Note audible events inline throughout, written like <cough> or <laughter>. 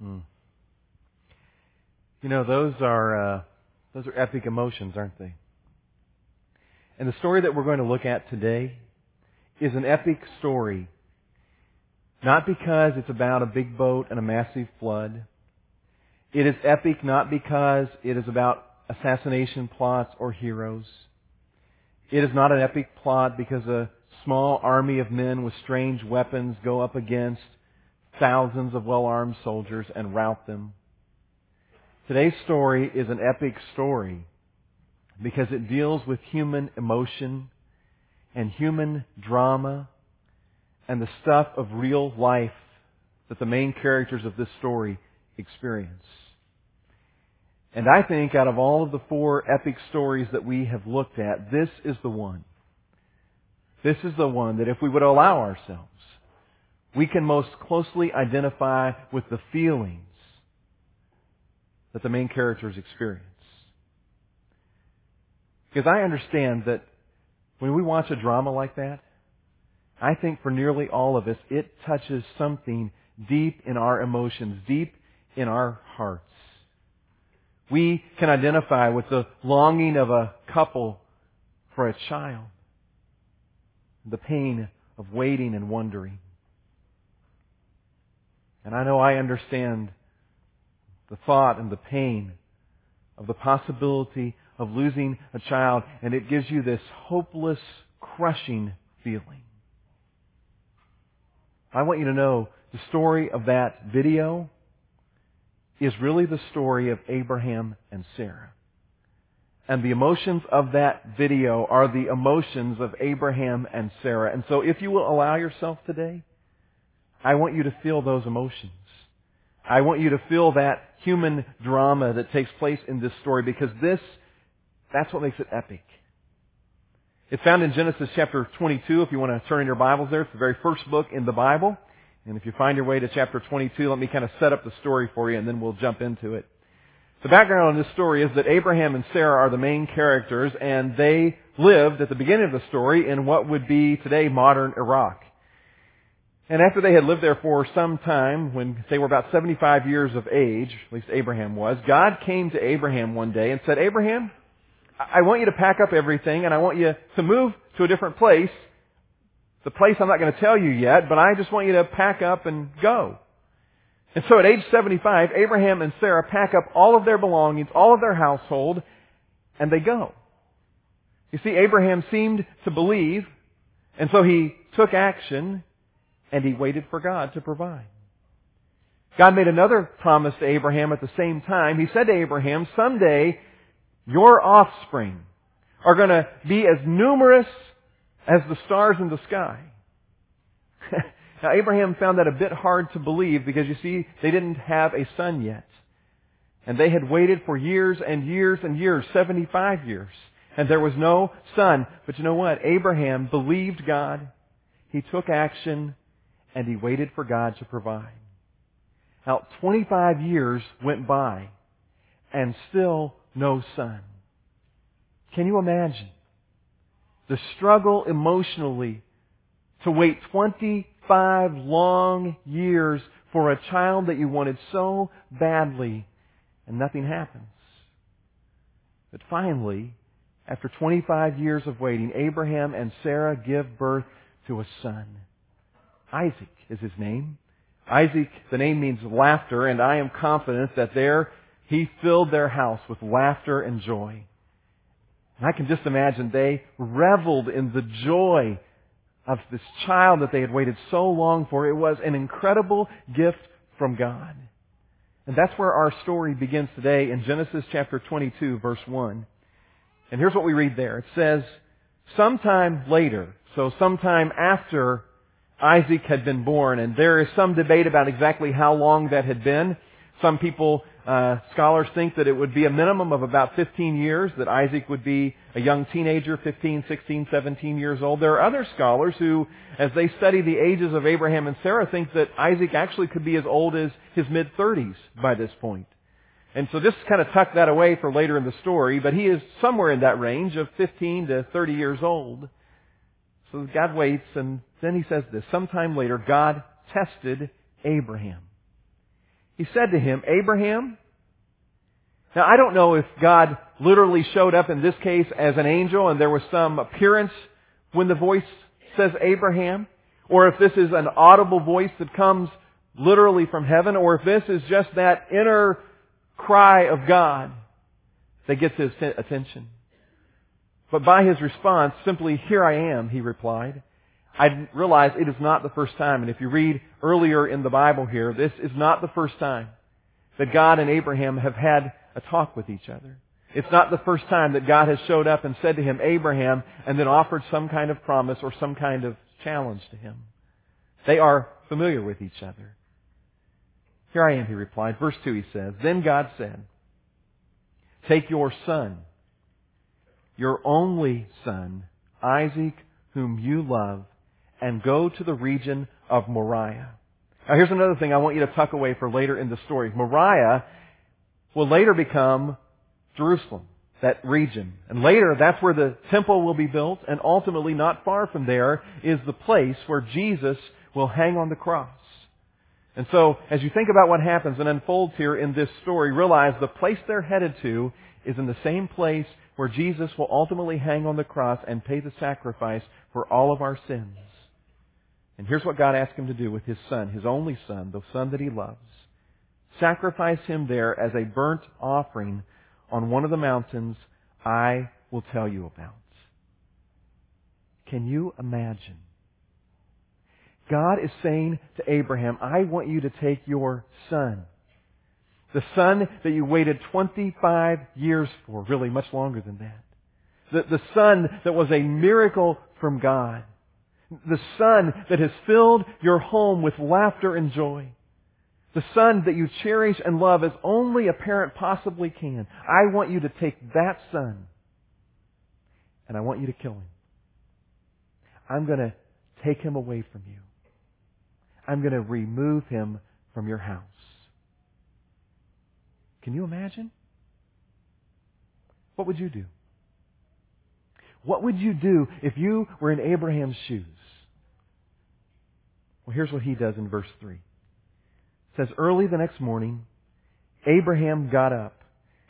Hmm. You know, those are uh, those are epic emotions, aren't they? And the story that we're going to look at today is an epic story. Not because it's about a big boat and a massive flood. It is epic not because it is about assassination plots or heroes. It is not an epic plot because a small army of men with strange weapons go up against thousands of well-armed soldiers and rout them. Today's story is an epic story because it deals with human emotion and human drama and the stuff of real life that the main characters of this story experience. And I think out of all of the four epic stories that we have looked at, this is the one. This is the one that if we would allow ourselves, we can most closely identify with the feelings that the main characters experience. Because I understand that when we watch a drama like that, I think for nearly all of us, it touches something deep in our emotions, deep in our hearts. We can identify with the longing of a couple for a child, the pain of waiting and wondering. And I know I understand the thought and the pain of the possibility of losing a child, and it gives you this hopeless, crushing feeling. I want you to know the story of that video is really the story of Abraham and Sarah. And the emotions of that video are the emotions of Abraham and Sarah. And so if you will allow yourself today, I want you to feel those emotions. I want you to feel that human drama that takes place in this story because this, that's what makes it epic. It's found in Genesis chapter 22 if you want to turn in your Bibles there. It's the very first book in the Bible. And if you find your way to chapter 22, let me kind of set up the story for you and then we'll jump into it. The background on this story is that Abraham and Sarah are the main characters and they lived at the beginning of the story in what would be today modern Iraq. And after they had lived there for some time, when they were about 75 years of age, at least Abraham was, God came to Abraham one day and said, Abraham, I want you to pack up everything and I want you to move to a different place. The place I'm not going to tell you yet, but I just want you to pack up and go. And so at age 75, Abraham and Sarah pack up all of their belongings, all of their household, and they go. You see, Abraham seemed to believe, and so he took action and he waited for God to provide. God made another promise to Abraham at the same time. He said to Abraham, someday your offspring are going to be as numerous as the stars in the sky. <laughs> now Abraham found that a bit hard to believe because you see, they didn't have a son yet. And they had waited for years and years and years, 75 years. And there was no son. But you know what? Abraham believed God. He took action and he waited for God to provide. Now, 25 years went by and still no son. Can you imagine the struggle emotionally to wait 25 long years for a child that you wanted so badly and nothing happens? But finally, after 25 years of waiting, Abraham and Sarah give birth to a son. Isaac is his name. Isaac, the name means laughter, and I am confident that there he filled their house with laughter and joy. And I can just imagine they reveled in the joy of this child that they had waited so long for. It was an incredible gift from God. And that's where our story begins today in Genesis chapter 22 verse 1. And here's what we read there. It says, sometime later, so sometime after Isaac had been born, and there is some debate about exactly how long that had been. Some people, uh, scholars think that it would be a minimum of about 15 years, that Isaac would be a young teenager, 15, 16, 17 years old. There are other scholars who, as they study the ages of Abraham and Sarah, think that Isaac actually could be as old as his mid-30s by this point. And so just kind of tuck that away for later in the story, but he is somewhere in that range of 15 to 30 years old. So God waits, and then he says this. Sometime later, God tested Abraham. He said to him, Abraham. Now I don't know if God literally showed up in this case as an angel and there was some appearance when the voice says Abraham, or if this is an audible voice that comes literally from heaven, or if this is just that inner cry of God that gets his attention. But by his response, simply, here I am, he replied. I realize it is not the first time, and if you read earlier in the Bible here, this is not the first time that God and Abraham have had a talk with each other. It's not the first time that God has showed up and said to him, Abraham, and then offered some kind of promise or some kind of challenge to him. They are familiar with each other. Here I am, he replied. Verse 2 he says, Then God said, Take your son, your only son, Isaac, whom you love, and go to the region of Moriah. Now here's another thing I want you to tuck away for later in the story. Moriah will later become Jerusalem, that region. And later, that's where the temple will be built, and ultimately, not far from there, is the place where Jesus will hang on the cross. And so, as you think about what happens and unfolds here in this story, realize the place they're headed to is in the same place where Jesus will ultimately hang on the cross and pay the sacrifice for all of our sins. And here's what God asked him to do with his son, his only son, the son that he loves. Sacrifice him there as a burnt offering on one of the mountains I will tell you about. Can you imagine? God is saying to Abraham, I want you to take your son. The son that you waited 25 years for, really much longer than that. The, the son that was a miracle from God the Son that has filled your home with laughter and joy. The Son that you cherish and love as only a parent possibly can. I want you to take that Son and I want you to kill him. I'm going to take him away from you. I'm going to remove him from your house. Can you imagine? What would you do? What would you do if you were in Abraham's shoes? Well, here's what he does in verse 3. It says, Early the next morning, Abraham got up.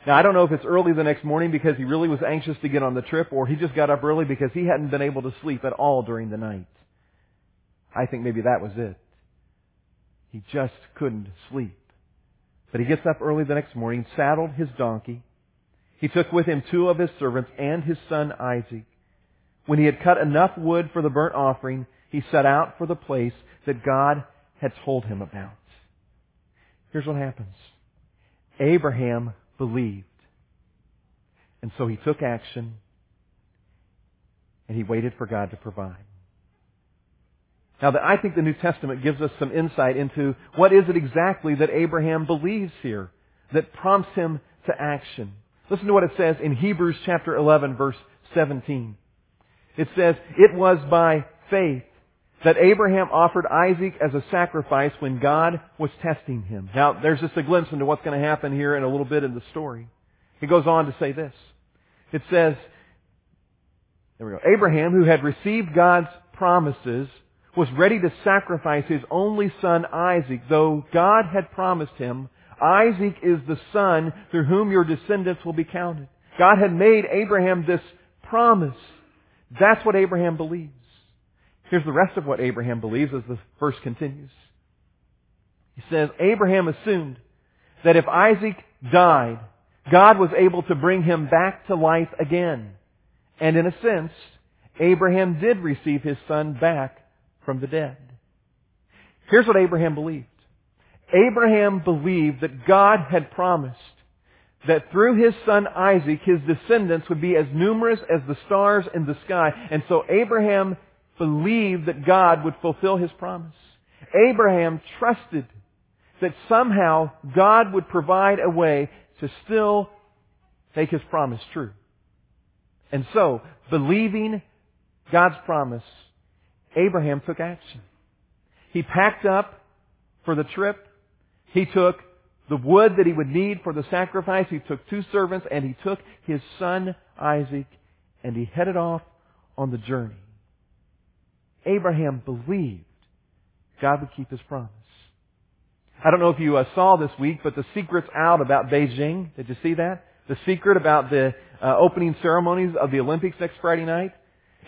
Now, I don't know if it's early the next morning because he really was anxious to get on the trip, or he just got up early because he hadn't been able to sleep at all during the night. I think maybe that was it. He just couldn't sleep. But he gets up early the next morning, saddled his donkey. He took with him two of his servants and his son Isaac. When he had cut enough wood for the burnt offering, he set out for the place that God had told him about. Here's what happens. Abraham believed. And so he took action and he waited for God to provide. Now, I think the New Testament gives us some insight into what is it exactly that Abraham believes here that prompts him to action. Listen to what it says in Hebrews chapter 11 verse 17. It says, It was by faith that Abraham offered Isaac as a sacrifice when God was testing him. Now, there's just a glimpse into what's going to happen here in a little bit in the story. He goes on to say this. It says, there we go. Abraham, who had received God's promises, was ready to sacrifice his only son Isaac, though God had promised him, Isaac is the son through whom your descendants will be counted. God had made Abraham this promise. That's what Abraham believes. Here's the rest of what Abraham believes as the verse continues. He says, Abraham assumed that if Isaac died, God was able to bring him back to life again. And in a sense, Abraham did receive his son back from the dead. Here's what Abraham believed. Abraham believed that God had promised that through his son Isaac, his descendants would be as numerous as the stars in the sky. And so Abraham believed that God would fulfill his promise. Abraham trusted that somehow God would provide a way to still make his promise true. And so, believing God's promise, Abraham took action. He packed up for the trip. He took the wood that he would need for the sacrifice. He took two servants and he took his son Isaac and he headed off on the journey. Abraham believed God would keep his promise. I don't know if you uh, saw this week, but the secret's out about Beijing. Did you see that? The secret about the uh, opening ceremonies of the Olympics next Friday night.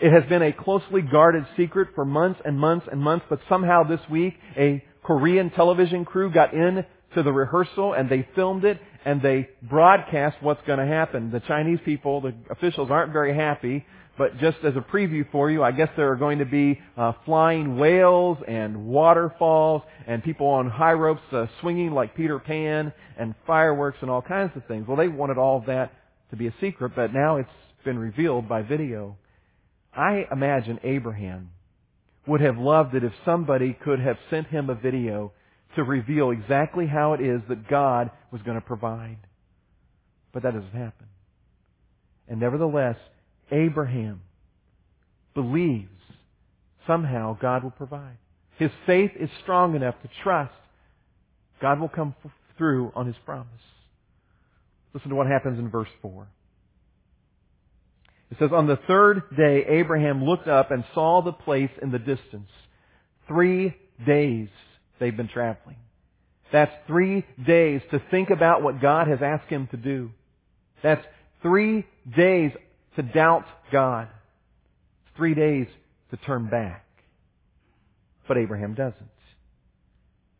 It has been a closely guarded secret for months and months and months, but somehow this week a Korean television crew got in to the rehearsal and they filmed it and they broadcast what's going to happen. The Chinese people, the officials aren't very happy, but just as a preview for you, I guess there are going to be uh, flying whales and waterfalls and people on high ropes uh, swinging like Peter Pan and fireworks and all kinds of things. Well, they wanted all of that to be a secret, but now it's been revealed by video. I imagine Abraham would have loved it if somebody could have sent him a video to reveal exactly how it is that God was going to provide. But that doesn't happen. And nevertheless, Abraham believes somehow God will provide. His faith is strong enough to trust God will come through on His promise. Listen to what happens in verse 4. It says, On the third day, Abraham looked up and saw the place in the distance. Three days they've been traveling. That's three days to think about what God has asked him to do. That's three days to doubt God. Three days to turn back. But Abraham doesn't.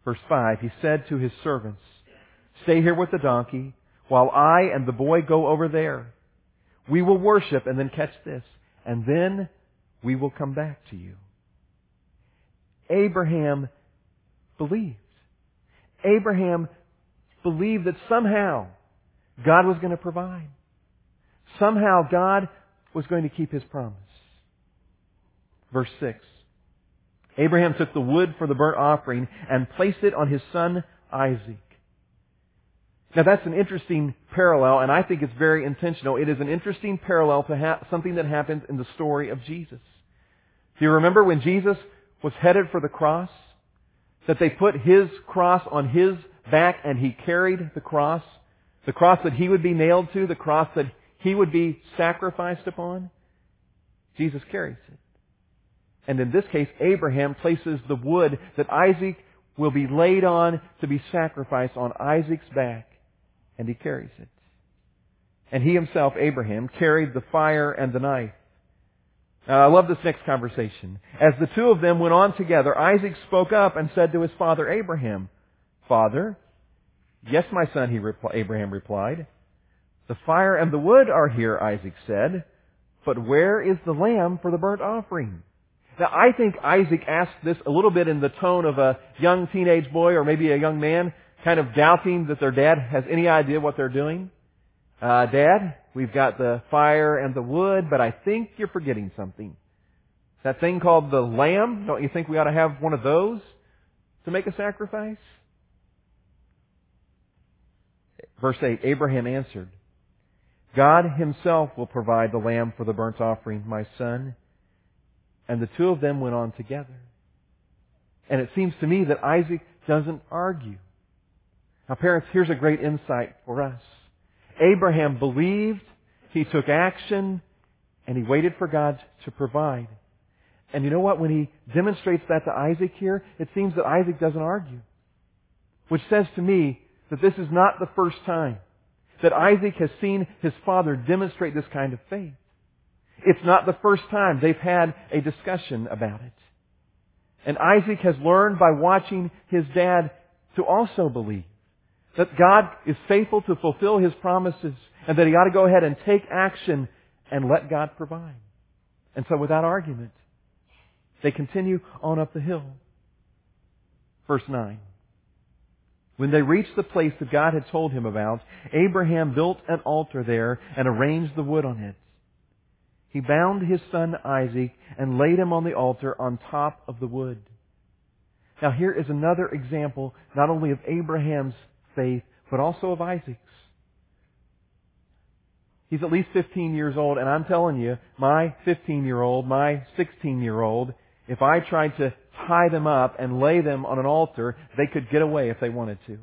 Verse 5, he said to his servants, Stay here with the donkey while I and the boy go over there. We will worship and then catch this, and then we will come back to you. Abraham believed. Abraham believed that somehow God was going to provide. Somehow God was going to keep his promise. Verse 6. Abraham took the wood for the burnt offering and placed it on his son Isaac. Now that's an interesting parallel, and I think it's very intentional. It is an interesting parallel to ha- something that happens in the story of Jesus. Do you remember when Jesus was headed for the cross? That they put his cross on his back and he carried the cross? The cross that he would be nailed to, the cross that he would be sacrificed upon? Jesus carries it. And in this case, Abraham places the wood that Isaac will be laid on to be sacrificed on Isaac's back and he carries it. And he himself, Abraham, carried the fire and the knife. Now, I love this next conversation. As the two of them went on together, Isaac spoke up and said to his father Abraham, Father, yes, my son, he repl- Abraham replied. The fire and the wood are here, Isaac said, but where is the lamb for the burnt offering? Now, I think Isaac asked this a little bit in the tone of a young teenage boy or maybe a young man kind of doubting that their dad has any idea what they're doing. Uh, dad, we've got the fire and the wood, but I think you're forgetting something. That thing called the lamb, don't you think we ought to have one of those to make a sacrifice? Verse 8, Abraham answered, God himself will provide the lamb for the burnt offering, my son. And the two of them went on together. And it seems to me that Isaac doesn't argue. Now parents, here's a great insight for us. Abraham believed, he took action, and he waited for God to provide. And you know what? When he demonstrates that to Isaac here, it seems that Isaac doesn't argue. Which says to me that this is not the first time that Isaac has seen his father demonstrate this kind of faith. It's not the first time they've had a discussion about it. And Isaac has learned by watching his dad to also believe that God is faithful to fulfill His promises and that he ought to go ahead and take action and let God provide. And so without argument, they continue on up the hill. Verse 9. When they reached the place that God had told him about, Abraham built an altar there and arranged the wood on it. He bound his son Isaac and laid him on the altar on top of the wood. Now here is another example not only of Abraham's faith, but also of Isaac's. He's at least 15 years old, and I'm telling you, my 15 year old, my 16 year old, if I tried to tie them up and lay them on an altar, they could get away if they wanted to.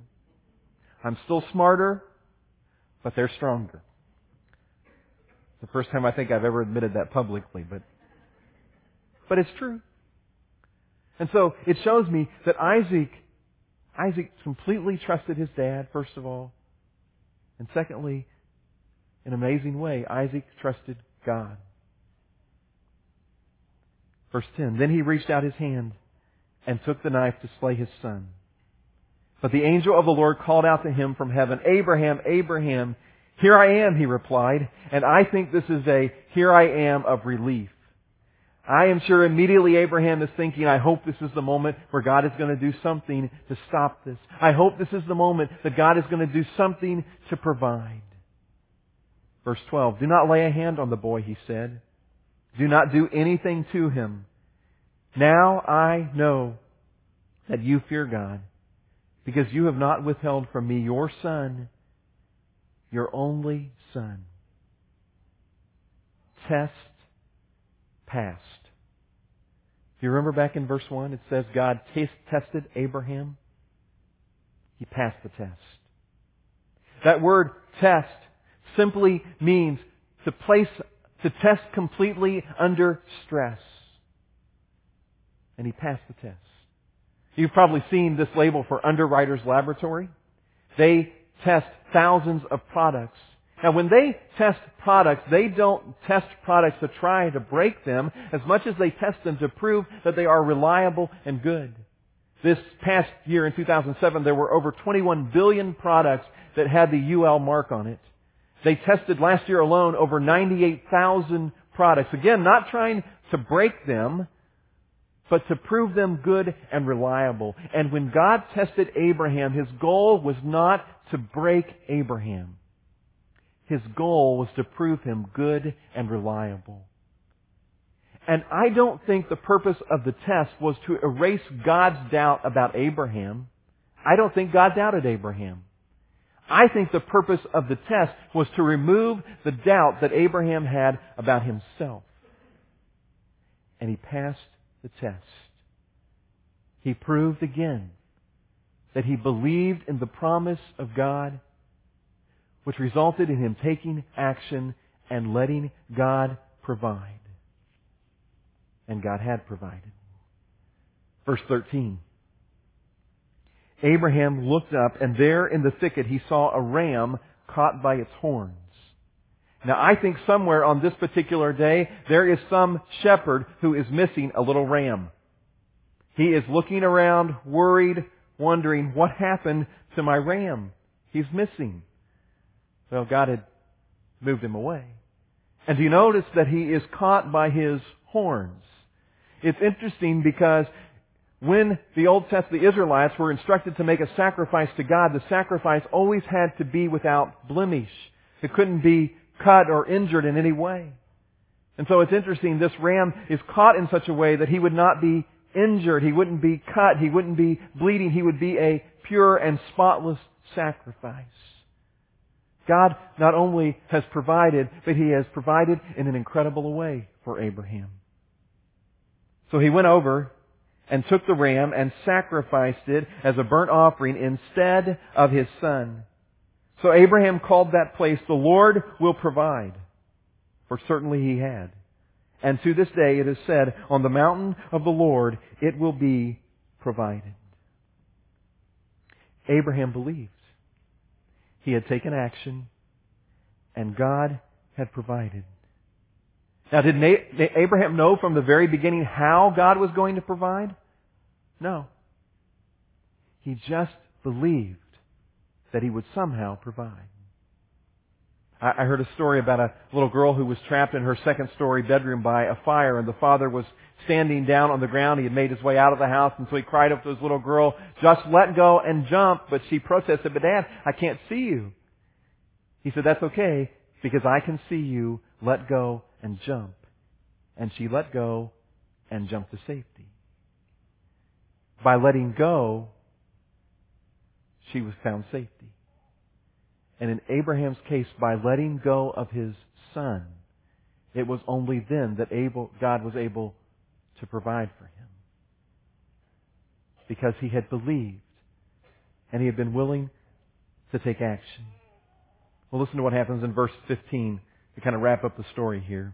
I'm still smarter, but they're stronger. It's the first time I think I've ever admitted that publicly, but, but it's true. And so it shows me that Isaac Isaac completely trusted his dad, first of all. And secondly, in an amazing way, Isaac trusted God. Verse 10, Then he reached out his hand and took the knife to slay his son. But the angel of the Lord called out to him from heaven, Abraham, Abraham, here I am, he replied. And I think this is a here I am of relief. I am sure immediately Abraham is thinking, I hope this is the moment where God is going to do something to stop this. I hope this is the moment that God is going to do something to provide. Verse 12, Do not lay a hand on the boy, he said. Do not do anything to him. Now I know that you fear God, because you have not withheld from me your son, your only son. Test passed. Do you remember back in verse 1? It says God tested Abraham. He passed the test. That word test simply means to place, to test completely under stress. And he passed the test. You've probably seen this label for Underwriters Laboratory. They test thousands of products. Now when they test products, they don't test products to try to break them as much as they test them to prove that they are reliable and good. This past year in 2007, there were over 21 billion products that had the UL mark on it. They tested last year alone over 98,000 products. Again, not trying to break them, but to prove them good and reliable. And when God tested Abraham, his goal was not to break Abraham. His goal was to prove him good and reliable. And I don't think the purpose of the test was to erase God's doubt about Abraham. I don't think God doubted Abraham. I think the purpose of the test was to remove the doubt that Abraham had about himself. And he passed the test. He proved again that he believed in the promise of God, which resulted in him taking action and letting God provide. And God had provided. Verse 13. Abraham looked up, and there in the thicket he saw a ram caught by its horns. Now I think somewhere on this particular day, there is some shepherd who is missing a little ram. He is looking around, worried, wondering, what happened to my ram? He's missing. Well, God had moved him away. And do you notice that he is caught by his horns? It's interesting because when the Old Testament, the Israelites were instructed to make a sacrifice to God, the sacrifice always had to be without blemish. It couldn't be cut or injured in any way. And so it's interesting, this ram is caught in such a way that he would not be injured, he wouldn't be cut, he wouldn't be bleeding, he would be a pure and spotless sacrifice. God not only has provided, but He has provided in an incredible way for Abraham. So he went over and took the ram and sacrificed it as a burnt offering instead of his son. So Abraham called that place, the Lord will provide. For certainly he had. And to this day it is said, on the mountain of the Lord it will be provided. Abraham believed. He had taken action and God had provided. Now did Abraham know from the very beginning how God was going to provide? No. He just believed that he would somehow provide. I heard a story about a little girl who was trapped in her second story bedroom by a fire and the father was standing down on the ground. He had made his way out of the house and so he cried up to his little girl, just let go and jump. But she protested, but dad, I can't see you. He said, that's okay because I can see you. Let go and jump. And she let go and jumped to safety. By letting go, she was found safety. And in Abraham's case, by letting go of his son, it was only then that God was able to provide for him. Because he had believed and he had been willing to take action. Well, listen to what happens in verse 15 to kind of wrap up the story here.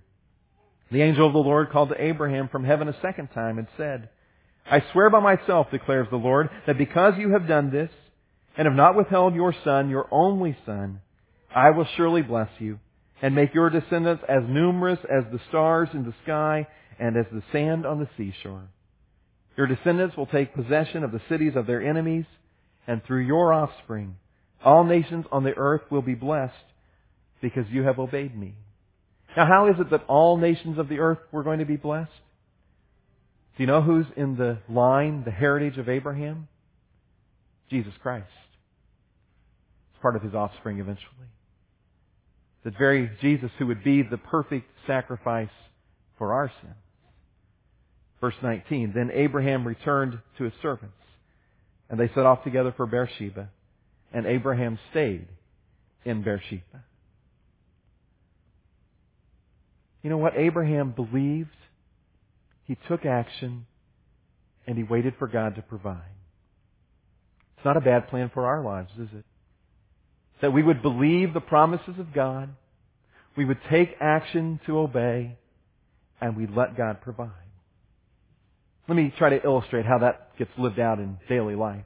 The angel of the Lord called to Abraham from heaven a second time and said, I swear by myself, declares the Lord, that because you have done this, and have not withheld your son, your only son, I will surely bless you, and make your descendants as numerous as the stars in the sky, and as the sand on the seashore. Your descendants will take possession of the cities of their enemies, and through your offspring, all nations on the earth will be blessed, because you have obeyed me. Now how is it that all nations of the earth were going to be blessed? Do you know who's in the line, the heritage of Abraham? Jesus Christ. It's part of his offspring eventually. The very Jesus who would be the perfect sacrifice for our sins. Verse 19, Then Abraham returned to his servants, and they set off together for Beersheba, and Abraham stayed in Beersheba. You know what? Abraham believed, he took action, and he waited for God to provide. It's not a bad plan for our lives, is it? That we would believe the promises of God, we would take action to obey, and we let God provide. Let me try to illustrate how that gets lived out in daily life.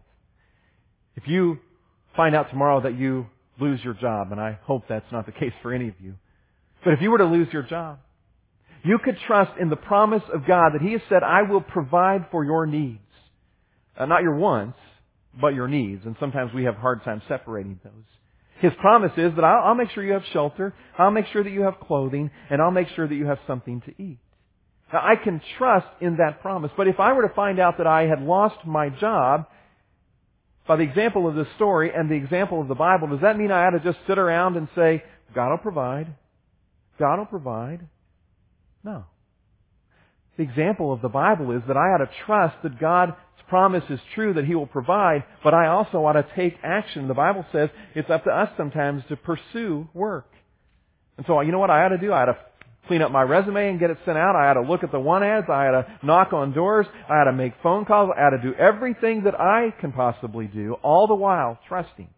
If you find out tomorrow that you lose your job, and I hope that's not the case for any of you, but if you were to lose your job, you could trust in the promise of God that He has said, I will provide for your needs. Uh, not your wants, but your needs. And sometimes we have hard time separating those. His promise is that I'll, I'll make sure you have shelter, I'll make sure that you have clothing, and I'll make sure that you have something to eat. Now, I can trust in that promise, but if I were to find out that I had lost my job, by the example of this story and the example of the Bible, does that mean I ought to just sit around and say, God will provide? God will provide. No. The example of the Bible is that I ought to trust that God's promise is true, that He will provide, but I also ought to take action. The Bible says it's up to us sometimes to pursue work. And so, you know what I ought to do? I ought to clean up my resume and get it sent out. I ought to look at the one ads. I ought to knock on doors. I ought to make phone calls. I ought to do everything that I can possibly do, all the while trusting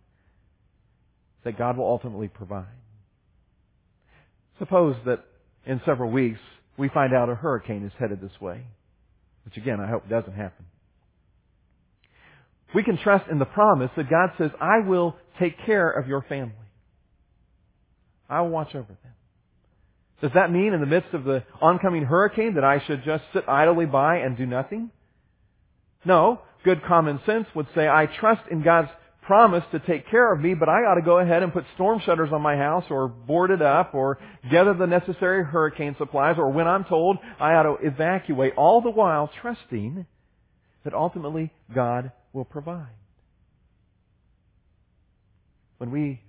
that God will ultimately provide. Suppose that in several weeks we find out a hurricane is headed this way, which again I hope doesn't happen. We can trust in the promise that God says, I will take care of your family. I will watch over them. Does that mean in the midst of the oncoming hurricane that I should just sit idly by and do nothing? No. Good common sense would say, I trust in God's promise to take care of me, but I ought to go ahead and put storm shutters on my house or board it up or gather the necessary hurricane supplies or when I'm told I ought to evacuate, all the while trusting that ultimately God will provide. When we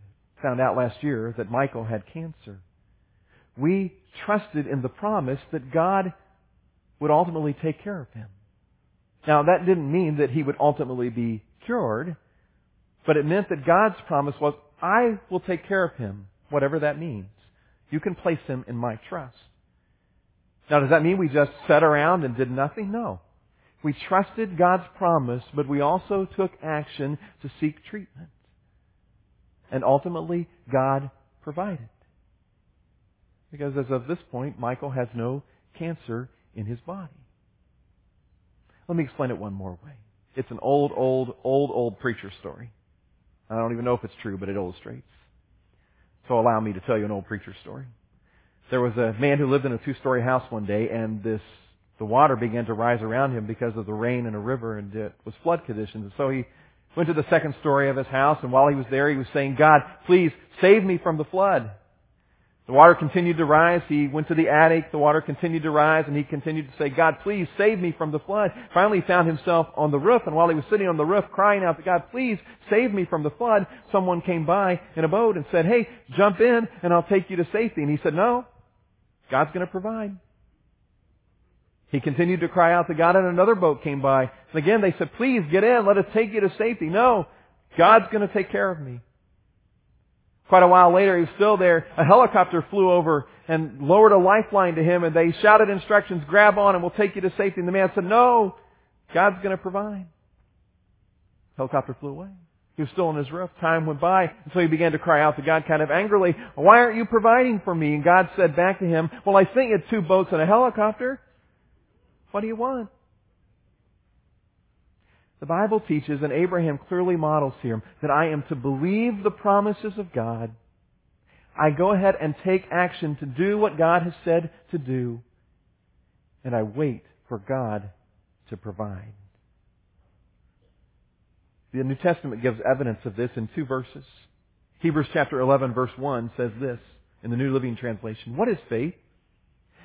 found out last year that Michael had cancer, we trusted in the promise that God would ultimately take care of him. Now that didn't mean that he would ultimately be cured, but it meant that God's promise was, I will take care of him, whatever that means. You can place him in my trust. Now, does that mean we just sat around and did nothing? No. We trusted God's promise, but we also took action to seek treatment. And ultimately, God provided. Because as of this point, Michael has no cancer in his body. Let me explain it one more way. It's an old, old, old, old preacher story. I don't even know if it's true, but it illustrates. So allow me to tell you an old preacher story. There was a man who lived in a two-story house one day, and this the water began to rise around him because of the rain and a river, and it was flood conditions. And so he went to the second story of his house, and while he was there, he was saying, "God, please save me from the flood." The water continued to rise. He went to the attic. The water continued to rise, and he continued to say, God, please save me from the flood. Finally, he found himself on the roof, and while he was sitting on the roof crying out to God, please save me from the flood, someone came by in a boat and said, hey, jump in, and I'll take you to safety. And he said, no, God's going to provide. He continued to cry out to God, and another boat came by. And again, they said, please get in, let us take you to safety. No, God's going to take care of me. Quite a while later, he was still there. A helicopter flew over and lowered a lifeline to him, and they shouted instructions, grab on and we'll take you to safety. And the man said, no, God's going to provide. Helicopter flew away. He was still on his roof. Time went by, and so he began to cry out to God kind of angrily, why aren't you providing for me? And God said back to him, well, I sent you two boats and a helicopter. What do you want? The Bible teaches, and Abraham clearly models here, that I am to believe the promises of God. I go ahead and take action to do what God has said to do. And I wait for God to provide. The New Testament gives evidence of this in two verses. Hebrews chapter 11 verse 1 says this in the New Living Translation. What is faith?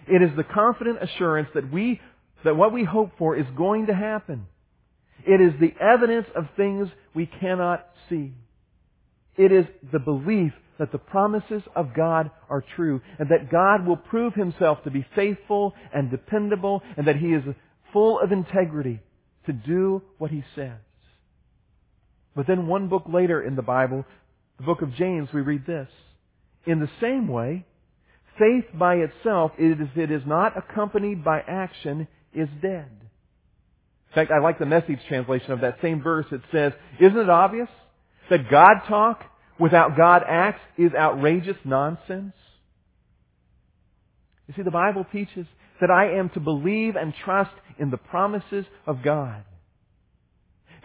It is the confident assurance that we, that what we hope for is going to happen. It is the evidence of things we cannot see. It is the belief that the promises of God are true and that God will prove himself to be faithful and dependable and that he is full of integrity to do what he says. But then one book later in the Bible, the book of James, we read this. In the same way, faith by itself, if it is not accompanied by action, is dead. In fact, I like the message translation of that same verse. It says, isn't it obvious that God talk without God acts is outrageous nonsense? You see, the Bible teaches that I am to believe and trust in the promises of God.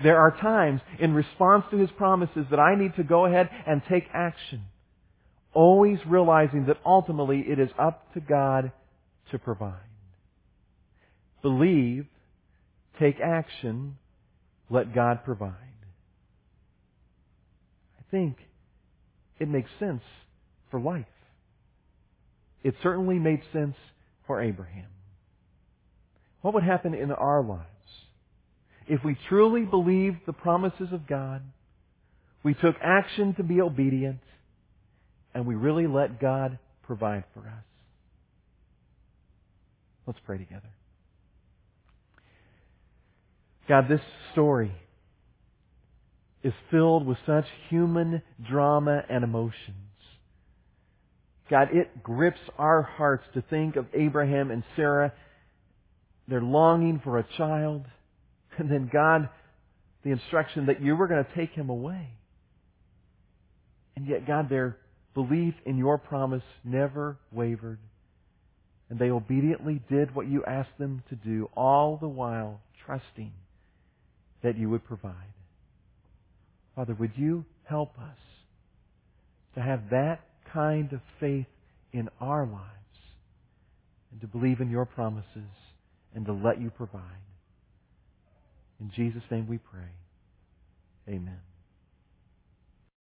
There are times in response to His promises that I need to go ahead and take action. Always realizing that ultimately it is up to God to provide. Believe take action, let God provide. I think it makes sense for life. It certainly made sense for Abraham. What would happen in our lives if we truly believed the promises of God, we took action to be obedient, and we really let God provide for us? Let's pray together. God, this story is filled with such human drama and emotions. God, it grips our hearts to think of Abraham and Sarah. They're longing for a child. And then God, the instruction that you were going to take him away. And yet, God, their belief in your promise never wavered. And they obediently did what you asked them to do, all the while trusting that you would provide. Father, would you help us to have that kind of faith in our lives and to believe in your promises and to let you provide. In Jesus' name we pray. Amen.